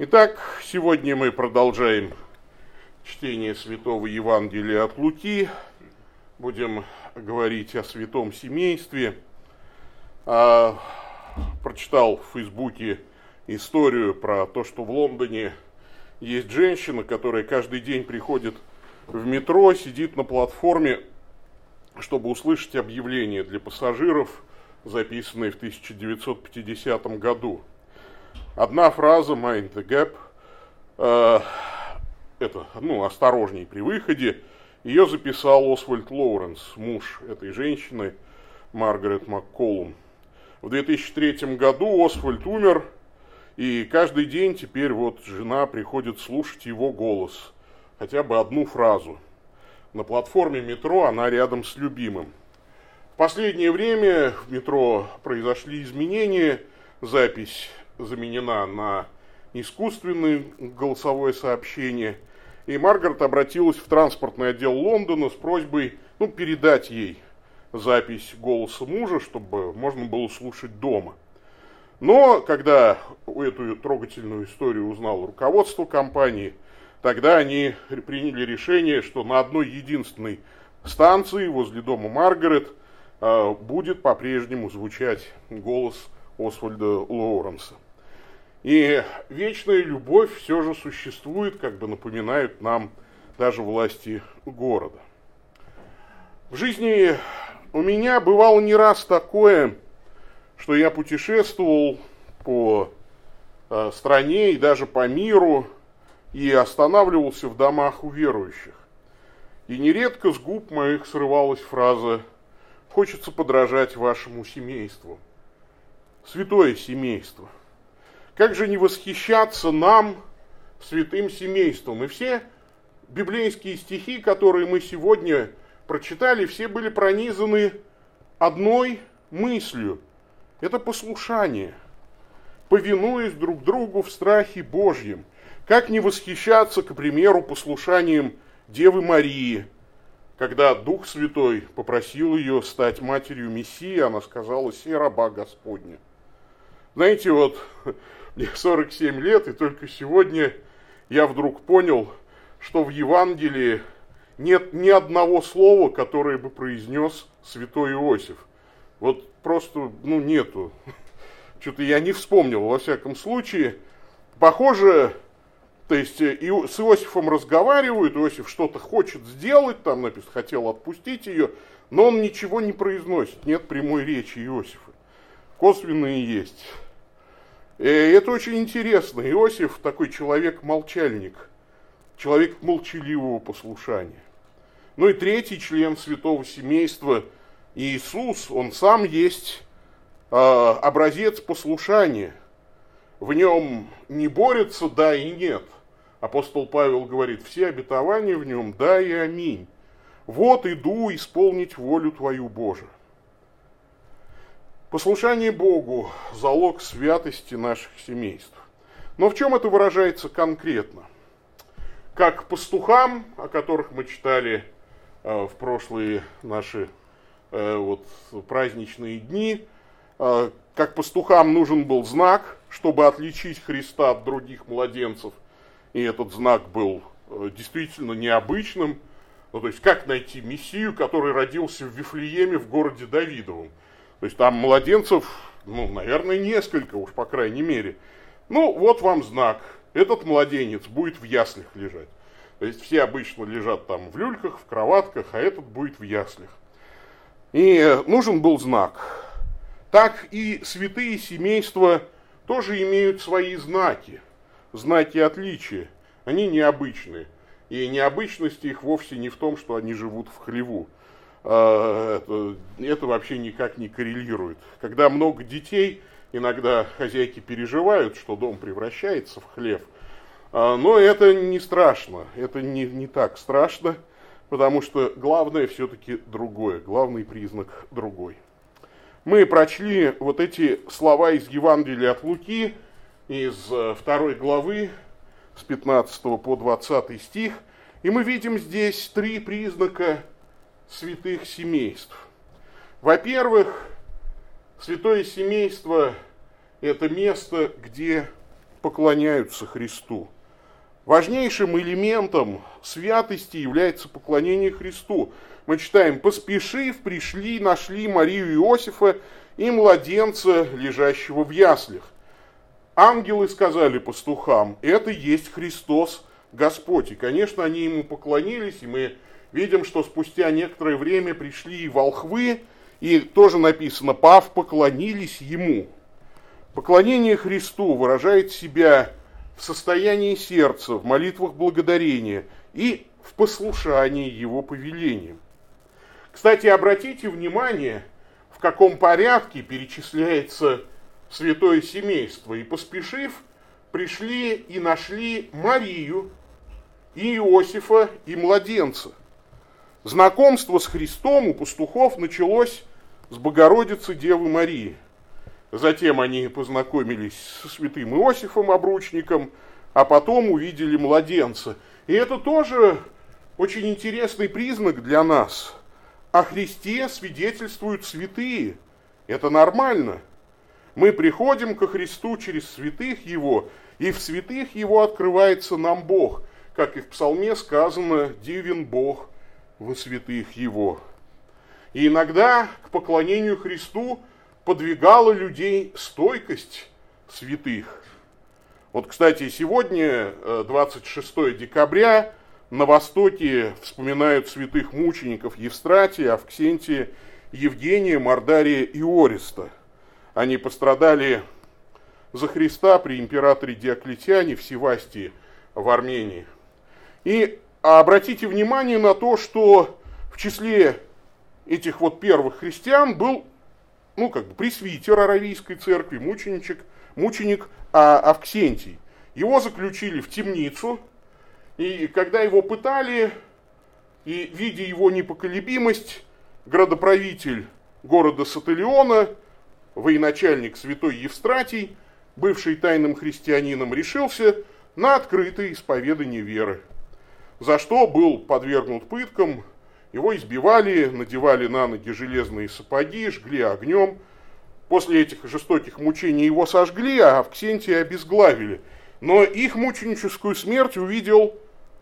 Итак, сегодня мы продолжаем чтение Святого Евангелия от Луки. Будем говорить о святом семействе. А, прочитал в Фейсбуке историю про то, что в Лондоне есть женщина, которая каждый день приходит в метро, сидит на платформе, чтобы услышать объявление для пассажиров, записанное в 1950 году. Одна фраза «mind the gap» э, это, ну, осторожней при выходе, ее записал Освальд Лоуренс, муж этой женщины, Маргарет Макколум. В 2003 году Освальд умер, и каждый день теперь вот жена приходит слушать его голос, хотя бы одну фразу. На платформе метро она рядом с любимым. В последнее время в метро произошли изменения, запись заменена на искусственное голосовое сообщение. И Маргарет обратилась в транспортный отдел Лондона с просьбой ну, передать ей запись голоса мужа, чтобы можно было слушать дома. Но когда эту трогательную историю узнало руководство компании, тогда они приняли решение, что на одной единственной станции возле дома Маргарет э, будет по-прежнему звучать голос Освальда Лоуренса. И вечная любовь все же существует, как бы напоминают нам даже власти города. В жизни у меня бывало не раз такое, что я путешествовал по э, стране и даже по миру и останавливался в домах у верующих. И нередко с губ моих срывалась фраза «Хочется подражать вашему семейству». Святое семейство – как же не восхищаться нам, святым семейством? И все библейские стихи, которые мы сегодня прочитали, все были пронизаны одной мыслью. Это послушание. Повинуясь друг другу в страхе Божьем. Как не восхищаться, к примеру, послушанием Девы Марии, когда Дух Святой попросил ее стать матерью Мессии, она сказала, «Сей раба Господня». Знаете, вот мне 47 лет, и только сегодня я вдруг понял, что в Евангелии нет ни одного слова, которое бы произнес святой Иосиф. Вот просто, ну, нету. Что-то я не вспомнил, во всяком случае. Похоже, то есть и с Иосифом разговаривают, Иосиф что-то хочет сделать, там написано, хотел отпустить ее, но он ничего не произносит, нет прямой речи Иосифа. Косвенные есть. И это очень интересно. Иосиф такой человек-молчальник, человек молчаливого послушания. Ну и третий член святого семейства, Иисус, он сам есть э, образец послушания. В нем не борется да и нет. Апостол Павел говорит, все обетования в нем да и аминь. Вот иду исполнить волю Твою, Боже. Послушание Богу – залог святости наших семейств. Но в чем это выражается конкретно? Как пастухам, о которых мы читали э, в прошлые наши э, вот, праздничные дни, э, как пастухам нужен был знак, чтобы отличить Христа от других младенцев, и этот знак был действительно необычным. Ну, то есть, как найти Мессию, который родился в Вифлееме в городе Давидовом – то есть там младенцев, ну, наверное, несколько уж, по крайней мере. Ну, вот вам знак. Этот младенец будет в яслях лежать. То есть все обычно лежат там в люльках, в кроватках, а этот будет в яслях. И нужен был знак. Так и святые семейства тоже имеют свои знаки, знаки отличия. Они необычные. И необычность их вовсе не в том, что они живут в хлеву. А, это, вообще никак не коррелирует. Когда много детей, иногда хозяйки переживают, что дом превращается в хлев. А, но это не страшно, это не, не так страшно, потому что главное все-таки другое, главный признак другой. Мы прочли вот эти слова из Евангелия от Луки, из э, второй главы, с 15 по 20 стих, и мы видим здесь три признака святых семейств. Во-первых, святое семейство – это место, где поклоняются Христу. Важнейшим элементом святости является поклонение Христу. Мы читаем, поспешив, пришли, нашли Марию Иосифа и младенца, лежащего в яслях. Ангелы сказали пастухам, это есть Христос Господь. И, конечно, они ему поклонились, и мы видим, что спустя некоторое время пришли и волхвы, и тоже написано, пав, поклонились ему. Поклонение Христу выражает себя в состоянии сердца, в молитвах благодарения и в послушании Его повелениям. Кстати, обратите внимание, в каком порядке перечисляется святое семейство. И поспешив, пришли и нашли Марию, и Иосифа, и младенца. Знакомство с Христом у пастухов началось с Богородицы Девы Марии. Затем они познакомились со святым Иосифом Обручником, а потом увидели младенца. И это тоже очень интересный признак для нас. О Христе свидетельствуют святые. Это нормально. Мы приходим ко Христу через святых Его, и в святых Его открывается нам Бог. Как и в псалме сказано, «Дивен Бог во святых Его». И иногда к поклонению Христу подвигала людей стойкость святых. Вот, кстати, сегодня, 26 э, декабря, на Востоке вспоминают святых мучеников Евстратия, Авксентия, Евгения, Мордария и Ориста. Они пострадали за Христа при императоре Диоклетиане в Севастии в Армении. И обратите внимание на то, что в числе этих вот первых христиан был, ну, как бы пресвитер Аравийской церкви, мученичек, мученик а, Авксентий. Его заключили в темницу, и когда его пытали, и видя его непоколебимость, градоправитель города Сателиона, военачальник святой Евстратий, бывший тайным христианином, решился на открытое исповедание веры, за что был подвергнут пыткам, его избивали, надевали на ноги железные сапоги, жгли огнем. После этих жестоких мучений его сожгли, а Авксентия обезглавили. Но их мученическую смерть увидел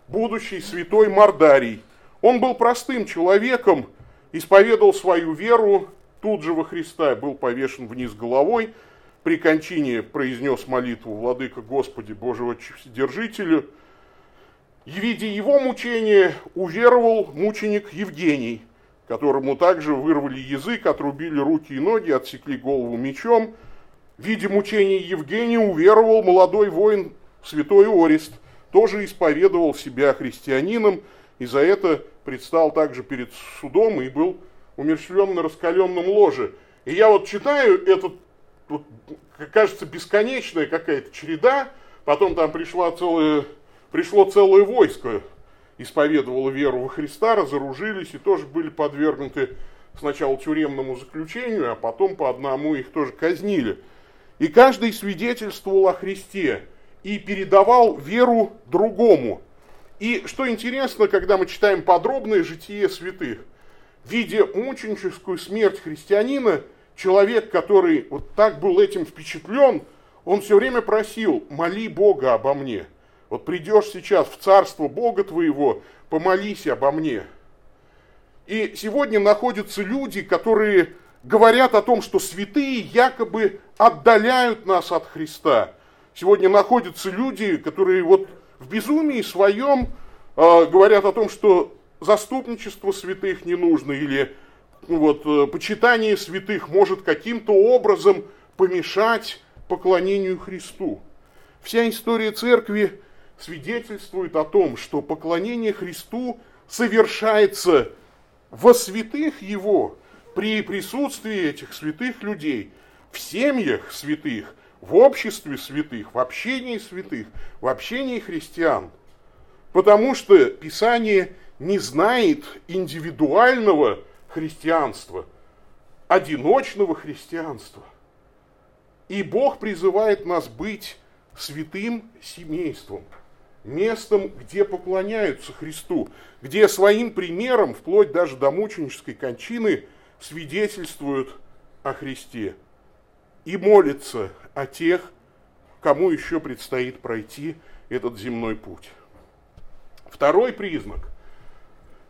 будущий святой Мардарий. Он был простым человеком, исповедовал свою веру, тут же во Христа был повешен вниз головой, при кончине произнес молитву «Владыка Господи Божьего Вседержителю», и, видя его мучение, уверовал мученик Евгений, которому также вырвали язык, отрубили руки и ноги, отсекли голову мечом. Видя мучение Евгения, уверовал молодой воин святой Орест, тоже исповедовал себя христианином, и за это предстал также перед судом и был умерщвлен на раскаленном ложе. И я вот читаю этот, вот, кажется, бесконечная какая-то череда, потом там пришла целая пришло целое войско, исповедовало веру во Христа, разоружились и тоже были подвергнуты сначала тюремному заключению, а потом по одному их тоже казнили. И каждый свидетельствовал о Христе и передавал веру другому. И что интересно, когда мы читаем подробное житие святых, видя мученическую смерть христианина, человек, который вот так был этим впечатлен, он все время просил, моли Бога обо мне – вот придешь сейчас в царство Бога твоего, помолись обо мне. И сегодня находятся люди, которые говорят о том, что святые якобы отдаляют нас от Христа. Сегодня находятся люди, которые вот в безумии своем э, говорят о том, что заступничество святых не нужно, или ну вот, э, почитание святых может каким-то образом помешать поклонению Христу. Вся история церкви свидетельствует о том, что поклонение Христу совершается во святых Его, при присутствии этих святых людей, в семьях святых, в обществе святых, в общении святых, в общении христиан. Потому что Писание не знает индивидуального христианства, одиночного христианства. И Бог призывает нас быть святым семейством – местом, где поклоняются Христу, где своим примером, вплоть даже до мученической кончины, свидетельствуют о Христе и молятся о тех, кому еще предстоит пройти этот земной путь. Второй признак.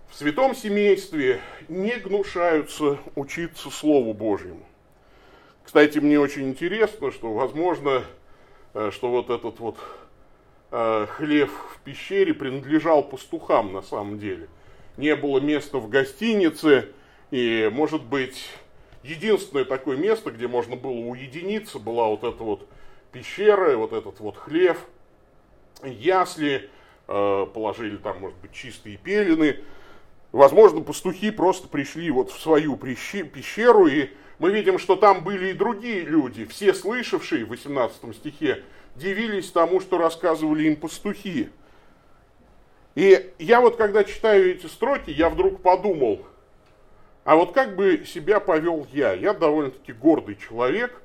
В святом семействе не гнушаются учиться Слову Божьему. Кстати, мне очень интересно, что, возможно, э, что вот этот вот э, хлев в пещере принадлежал пастухам на самом деле. Не было места в гостинице, и, может быть, единственное такое место, где можно было уединиться, была вот эта вот пещера, вот этот вот хлев, ясли, э, положили там, может быть, чистые пелены. Возможно, пастухи просто пришли вот в свою пещеру, и мы видим, что там были и другие люди, все слышавшие в 18 стихе, дивились тому, что рассказывали им пастухи. И я вот, когда читаю эти строки, я вдруг подумал, а вот как бы себя повел я? Я довольно-таки гордый человек,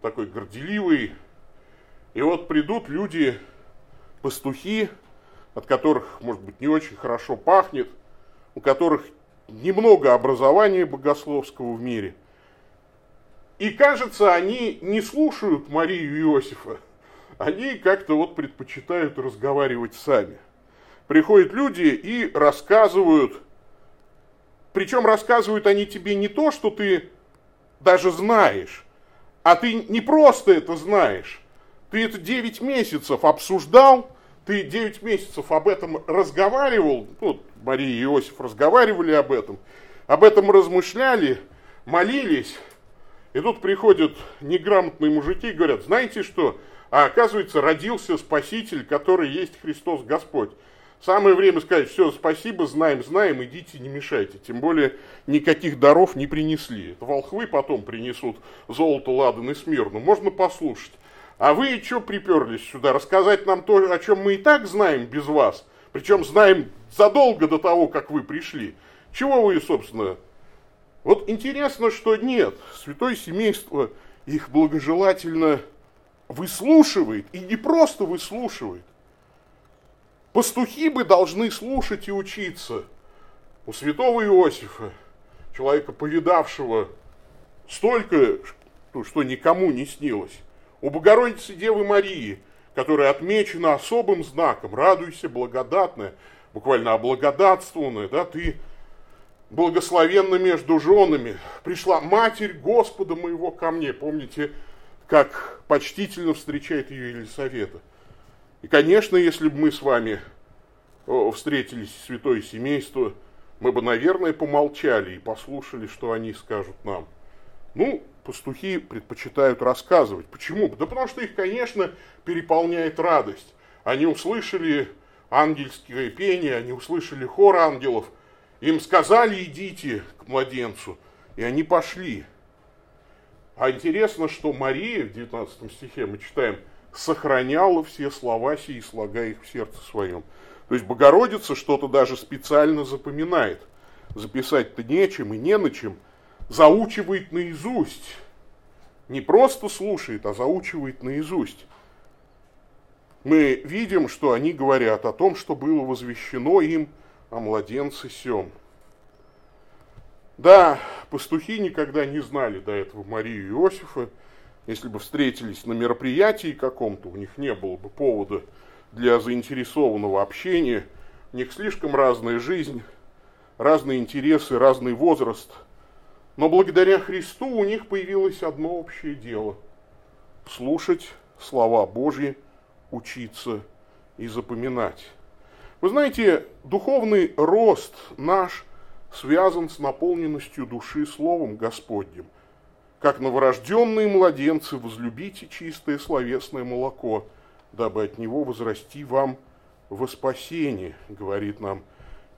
такой горделивый. И вот придут люди, пастухи, от которых, может быть, не очень хорошо пахнет, у которых немного образования богословского в мире. И кажется, они не слушают Марию Иосифа, они как-то вот предпочитают разговаривать сами. Приходят люди и рассказывают, причем рассказывают они тебе не то, что ты даже знаешь, а ты не просто это знаешь, ты это 9 месяцев обсуждал, ты 9 месяцев об этом разговаривал, ну, Мария и Иосиф разговаривали об этом, об этом размышляли, молились, и тут приходят неграмотные мужики и говорят, знаете что, а оказывается, родился Спаситель, который есть Христос Господь. Самое время сказать, все, спасибо, знаем, знаем, идите, не мешайте. Тем более, никаких даров не принесли. Это волхвы потом принесут золото, ладан и смирну. Можно послушать. А вы что приперлись сюда? Рассказать нам то, о чем мы и так знаем без вас. Причем знаем задолго до того, как вы пришли. Чего вы, собственно... Вот интересно, что нет. Святое семейство их благожелательно выслушивает, и не просто выслушивает. Пастухи бы должны слушать и учиться. У святого Иосифа, человека, повидавшего столько, что никому не снилось. У Богородицы Девы Марии, которая отмечена особым знаком, радуйся, благодатная, буквально облагодатствованная, да, ты благословенна между женами, пришла Матерь Господа моего ко мне, помните, как почтительно встречает ее Елисавета. И, конечно, если бы мы с вами встретились святое семейство, мы бы, наверное, помолчали и послушали, что они скажут нам. Ну, пастухи предпочитают рассказывать. Почему? Да потому что их, конечно, переполняет радость. Они услышали ангельское пение, они услышали хор ангелов, им сказали, идите к младенцу, и они пошли. А интересно, что Мария в 19 стихе мы читаем, сохраняла все слова сии, слагая их в сердце своем. То есть Богородица что-то даже специально запоминает. Записать-то нечем и не на чем. Заучивает наизусть. Не просто слушает, а заучивает наизусть. Мы видим, что они говорят о том, что было возвещено им о младенце сем. Да, пастухи никогда не знали до этого Марию и Иосифа. Если бы встретились на мероприятии каком-то, у них не было бы повода для заинтересованного общения. У них слишком разная жизнь, разные интересы, разный возраст. Но благодаря Христу у них появилось одно общее дело – слушать слова Божьи, учиться и запоминать. Вы знаете, духовный рост наш – связан с наполненностью души Словом Господним. Как новорожденные младенцы, возлюбите чистое словесное молоко, дабы от него возрасти вам во спасение, говорит нам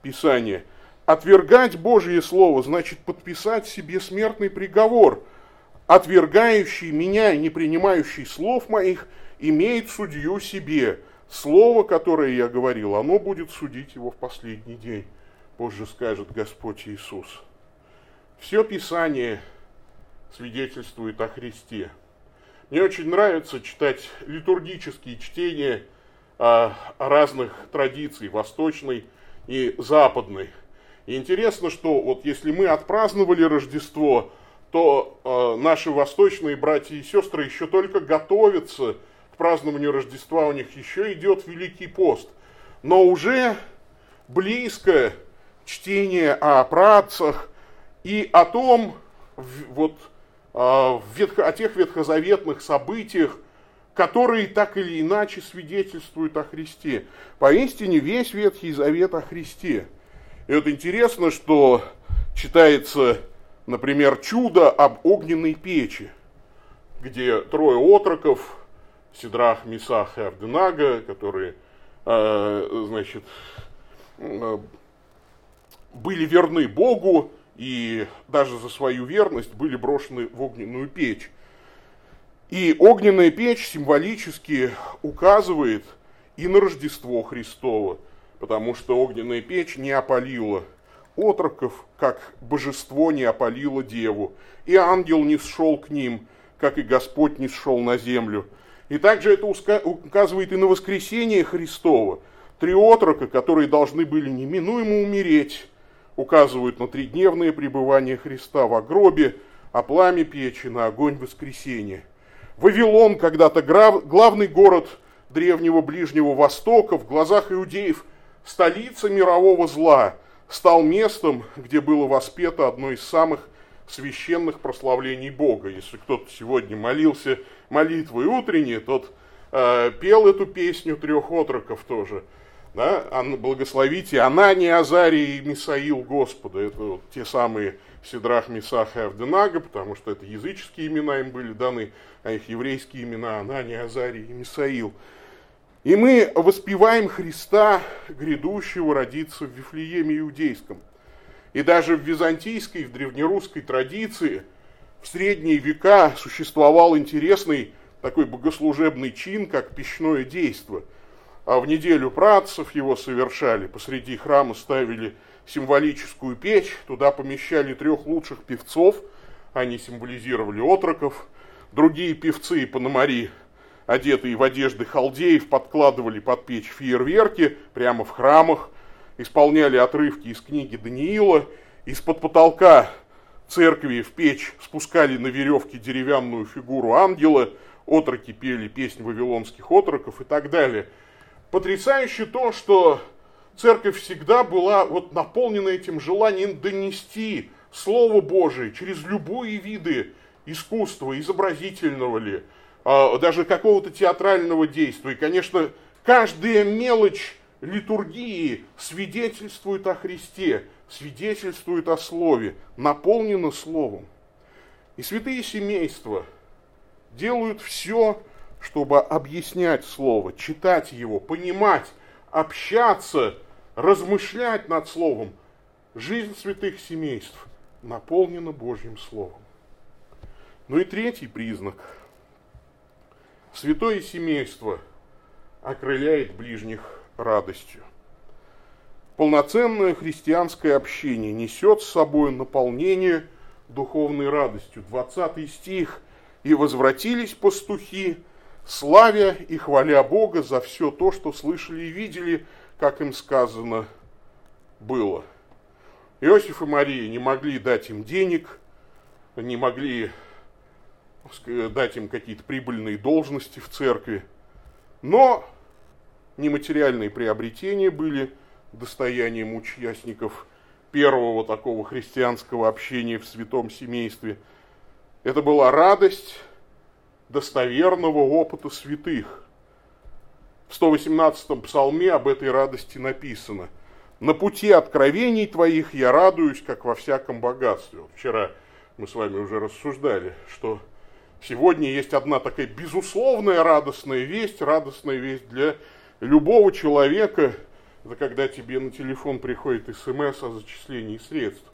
Писание. Отвергать Божье Слово значит подписать себе смертный приговор. Отвергающий меня и не принимающий слов моих имеет судью себе. Слово, которое я говорил, оно будет судить его в последний день позже скажет Господь Иисус. Все Писание свидетельствует о Христе. Мне очень нравится читать литургические чтения о разных традиций, восточной и западной. И интересно, что вот если мы отпраздновали Рождество, то э, наши восточные братья и сестры еще только готовятся к празднованию Рождества у них еще идет Великий пост. Но уже близко чтение о працах и о том, вот, а, о тех ветхозаветных событиях, которые так или иначе свидетельствуют о Христе. Поистине весь Ветхий Завет о Христе. И вот интересно, что читается, например, чудо об огненной печи, где трое отроков, Сидрах, Мисах и Арденага, которые, э, значит, э, были верны Богу и даже за свою верность были брошены в огненную печь. И огненная печь символически указывает и на Рождество Христово, потому что огненная печь не опалила отроков, как божество не опалило деву, и ангел не сшел к ним, как и Господь не сшел на землю. И также это указывает и на воскресение Христова. Три отрока, которые должны были неминуемо умереть, указывают на тридневное пребывание Христа в гробе, а пламя печи на огонь воскресения – Вавилон, когда-то главный город древнего Ближнего Востока, в глазах иудеев столица мирового зла, стал местом, где было воспето одно из самых священных прославлений Бога. Если кто-то сегодня молился молитвой утренней, тот э, пел эту песню трех отроков тоже. Да? Благословите Анани, Азарий и Мисаил Господа. Это вот те самые Сидрах, Мисах и Авденага, потому что это языческие имена им были даны, а их еврейские имена Анани, Азарий и Мисаил. И мы воспеваем Христа, грядущего родиться в Вифлееме Иудейском. И даже в византийской, в древнерусской традиции в средние века существовал интересный такой богослужебный чин, как пищное действо. А в неделю працев его совершали, посреди храма ставили символическую печь, туда помещали трех лучших певцов, они символизировали отроков, другие певцы и пономари, одетые в одежды халдеев, подкладывали под печь фейерверки прямо в храмах, исполняли отрывки из книги Даниила, из-под потолка церкви в печь спускали на веревке деревянную фигуру ангела, отроки пели песнь вавилонских отроков и так далее. Потрясающе то, что церковь всегда была вот наполнена этим желанием донести Слово Божие через любые виды искусства, изобразительного ли, а, даже какого-то театрального действия. И, конечно, каждая мелочь литургии свидетельствует о Христе, свидетельствует о Слове, наполнена Словом. И святые семейства делают все, чтобы объяснять Слово, читать его, понимать, общаться размышлять над Словом. Жизнь святых семейств наполнена Божьим Словом. Ну и третий признак. Святое семейство окрыляет ближних радостью. Полноценное христианское общение несет с собой наполнение духовной радостью. 20 стих. «И возвратились пастухи, славя и хваля Бога за все то, что слышали и видели, как им сказано было. Иосиф и Мария не могли дать им денег, не могли дать им какие-то прибыльные должности в церкви, но нематериальные приобретения были достоянием участников первого такого христианского общения в святом семействе. Это была радость достоверного опыта святых – в 118-м псалме об этой радости написано. «На пути откровений твоих я радуюсь, как во всяком богатстве». Вот вчера мы с вами уже рассуждали, что сегодня есть одна такая безусловная радостная весть, радостная весть для любого человека, это когда тебе на телефон приходит смс о зачислении средств.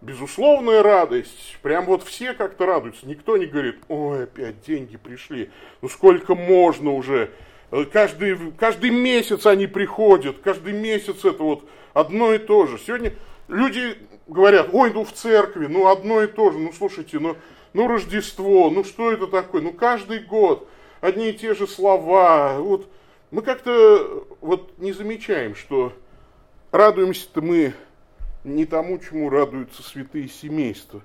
Безусловная радость, прям вот все как-то радуются, никто не говорит, ой, опять деньги пришли, ну сколько можно уже, Каждый, каждый месяц они приходят, каждый месяц это вот одно и то же. Сегодня люди говорят, ой, ну в церкви, ну одно и то же, ну слушайте, ну, ну Рождество, ну что это такое, ну каждый год одни и те же слова. Вот мы как-то вот не замечаем, что радуемся-то мы не тому, чему радуются святые семейства.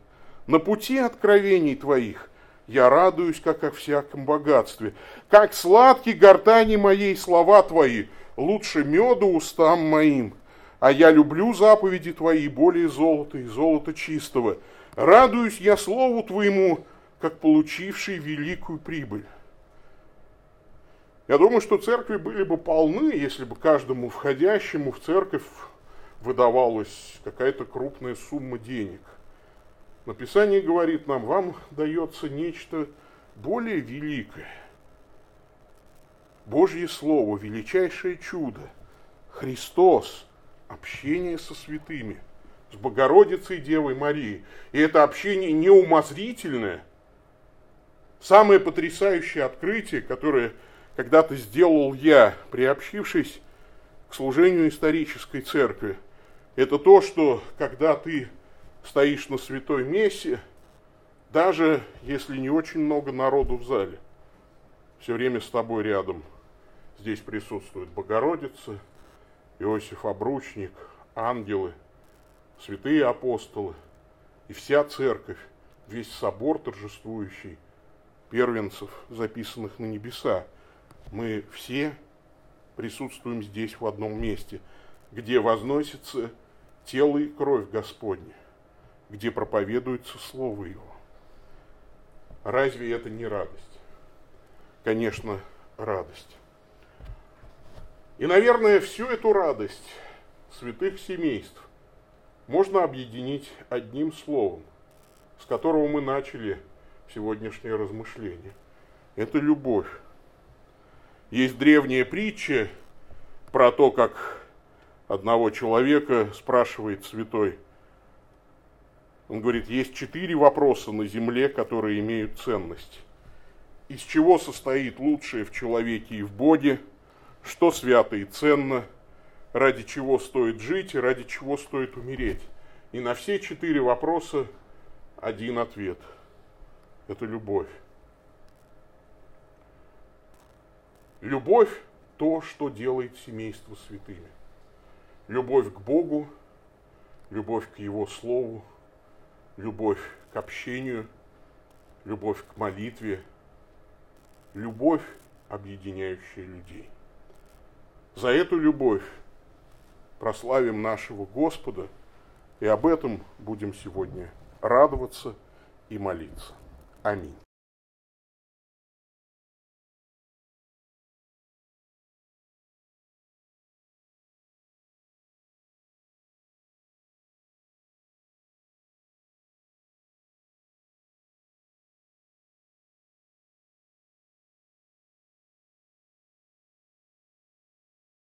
На пути откровений твоих я радуюсь, как о всяком богатстве. Как сладки гортани моей слова твои, лучше меду устам моим. А я люблю заповеди твои более золота и золота чистого. Радуюсь я слову твоему, как получивший великую прибыль. Я думаю, что церкви были бы полны, если бы каждому входящему в церковь выдавалась какая-то крупная сумма денег. Но Писание говорит нам, вам дается нечто более великое. Божье Слово, величайшее чудо, Христос, общение со святыми, с Богородицей Девой Марией. И это общение неумозрительное. Самое потрясающее открытие, которое когда-то сделал я, приобщившись к служению исторической церкви, это то, что когда ты стоишь на святой мессе, даже если не очень много народу в зале, все время с тобой рядом. Здесь присутствует Богородица, Иосиф Обручник, ангелы, святые апостолы и вся церковь, весь собор торжествующий, первенцев, записанных на небеса. Мы все присутствуем здесь в одном месте, где возносится тело и кровь Господня где проповедуется Слово Его. Разве это не радость? Конечно, радость. И, наверное, всю эту радость святых семейств можно объединить одним словом, с которого мы начали сегодняшнее размышление. Это любовь. Есть древняя притча про то, как одного человека спрашивает святой он говорит, есть четыре вопроса на Земле, которые имеют ценность. Из чего состоит лучшее в человеке и в Боге, что свято и ценно, ради чего стоит жить и ради чего стоит умереть. И на все четыре вопроса один ответ. Это любовь. Любовь – то, что делает семейство святыми. Любовь к Богу, любовь к Его Слову – любовь к общению, любовь к молитве, любовь, объединяющая людей. За эту любовь прославим нашего Господа, и об этом будем сегодня радоваться и молиться. Аминь.